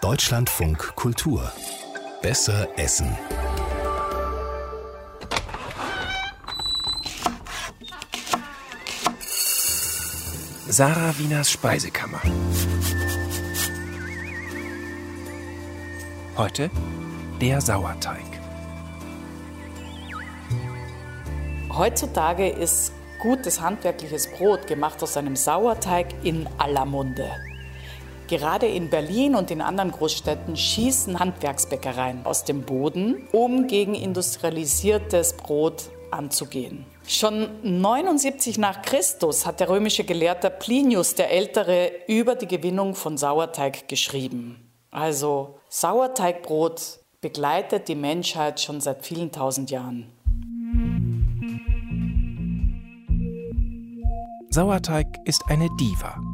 Deutschlandfunk Kultur. Besser essen. Sarah Wieners Speisekammer. Heute der Sauerteig. Heutzutage ist gutes handwerkliches Brot gemacht aus einem Sauerteig in aller Munde. Gerade in Berlin und in anderen Großstädten schießen Handwerksbäckereien aus dem Boden, um gegen industrialisiertes Brot anzugehen. Schon 79 nach Christus hat der römische Gelehrte Plinius der Ältere über die Gewinnung von Sauerteig geschrieben. Also Sauerteigbrot begleitet die Menschheit schon seit vielen tausend Jahren. Sauerteig ist eine Diva.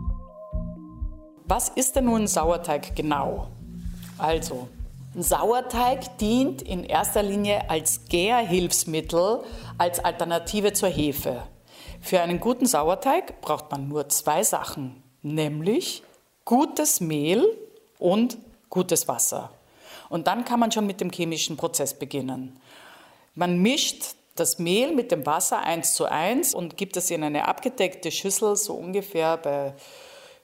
Was ist denn nun Sauerteig genau? Also, Sauerteig dient in erster Linie als Gärhilfsmittel, als Alternative zur Hefe. Für einen guten Sauerteig braucht man nur zwei Sachen, nämlich gutes Mehl und gutes Wasser. Und dann kann man schon mit dem chemischen Prozess beginnen. Man mischt das Mehl mit dem Wasser eins zu eins und gibt es in eine abgedeckte Schüssel, so ungefähr bei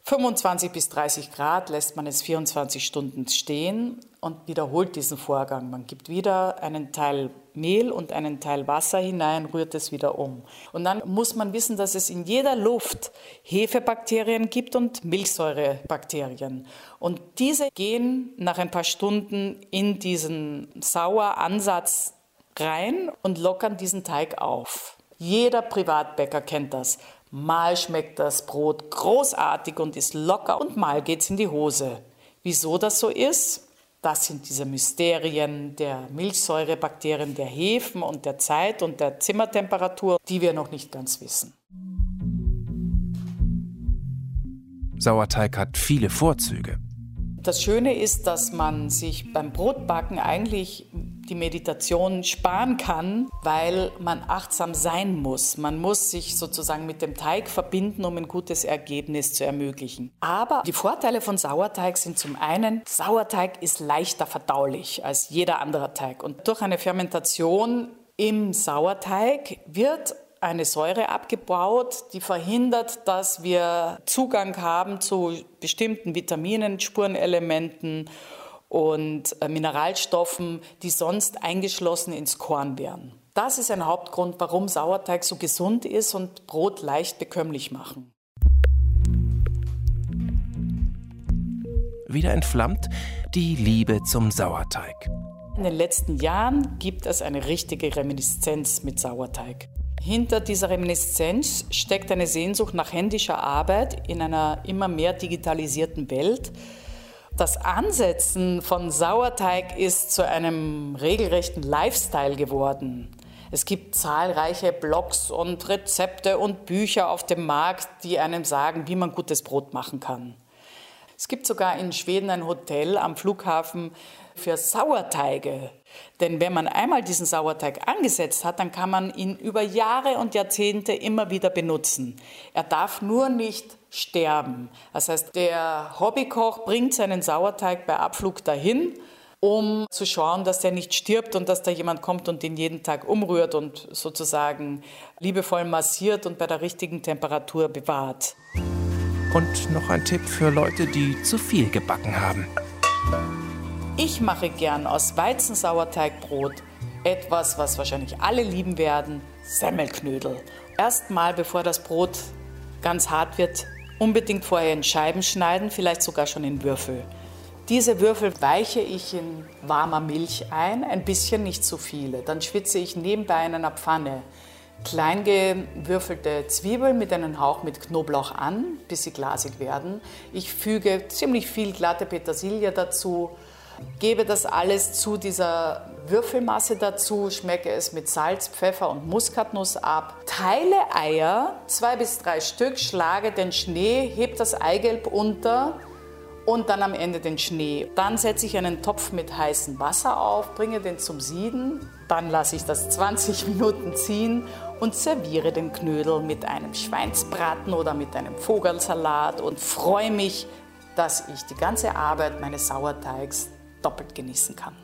25 bis 30 Grad lässt man es 24 Stunden stehen und wiederholt diesen Vorgang. Man gibt wieder einen Teil Mehl und einen Teil Wasser hinein, rührt es wieder um. Und dann muss man wissen, dass es in jeder Luft Hefebakterien gibt und Milchsäurebakterien. Und diese gehen nach ein paar Stunden in diesen Saueransatz rein und lockern diesen Teig auf. Jeder Privatbäcker kennt das. Mal schmeckt das Brot großartig und ist locker und mal geht's in die Hose. Wieso das so ist? Das sind diese Mysterien der Milchsäurebakterien, der Hefen und der Zeit und der Zimmertemperatur, die wir noch nicht ganz wissen. Sauerteig hat viele Vorzüge. Das Schöne ist, dass man sich beim Brotbacken eigentlich die Meditation sparen kann, weil man achtsam sein muss. Man muss sich sozusagen mit dem Teig verbinden, um ein gutes Ergebnis zu ermöglichen. Aber die Vorteile von Sauerteig sind zum einen, Sauerteig ist leichter verdaulich als jeder andere Teig. Und durch eine Fermentation im Sauerteig wird eine Säure abgebaut, die verhindert, dass wir Zugang haben zu bestimmten Vitaminen, Spurenelementen und äh, Mineralstoffen, die sonst eingeschlossen ins Korn wären. Das ist ein Hauptgrund, warum Sauerteig so gesund ist und Brot leicht bekömmlich machen. Wieder entflammt die Liebe zum Sauerteig. In den letzten Jahren gibt es eine richtige Reminiszenz mit Sauerteig. Hinter dieser Reminiszenz steckt eine Sehnsucht nach händischer Arbeit in einer immer mehr digitalisierten Welt das Ansetzen von Sauerteig ist zu einem regelrechten Lifestyle geworden. Es gibt zahlreiche Blogs und Rezepte und Bücher auf dem Markt, die einem sagen, wie man gutes Brot machen kann. Es gibt sogar in Schweden ein Hotel am Flughafen für Sauerteige. Denn wenn man einmal diesen Sauerteig angesetzt hat, dann kann man ihn über Jahre und Jahrzehnte immer wieder benutzen. Er darf nur nicht sterben. Das heißt, der Hobbykoch bringt seinen Sauerteig bei Abflug dahin, um zu schauen, dass der nicht stirbt und dass da jemand kommt und ihn jeden Tag umrührt und sozusagen liebevoll massiert und bei der richtigen Temperatur bewahrt. Und noch ein Tipp für Leute, die zu viel gebacken haben. Ich mache gern aus Weizensauerteigbrot etwas, was wahrscheinlich alle lieben werden, Semmelknödel. Erstmal, bevor das Brot ganz hart wird, unbedingt vorher in Scheiben schneiden, vielleicht sogar schon in Würfel. Diese Würfel weiche ich in warmer Milch ein, ein bisschen, nicht zu viele. Dann schwitze ich nebenbei in einer Pfanne klein gewürfelte Zwiebeln mit einem Hauch mit Knoblauch an, bis sie glasig werden. Ich füge ziemlich viel glatte Petersilie dazu, gebe das alles zu dieser Würfelmasse dazu, schmecke es mit Salz, Pfeffer und Muskatnuss ab, teile Eier, zwei bis drei Stück, schlage den Schnee, heb das Eigelb unter und dann am Ende den Schnee. Dann setze ich einen Topf mit heißem Wasser auf, bringe den zum Sieden, dann lasse ich das 20 Minuten ziehen und serviere den Knödel mit einem Schweinsbraten oder mit einem Vogelsalat und freue mich dass ich die ganze Arbeit meines Sauerteigs doppelt genießen kann.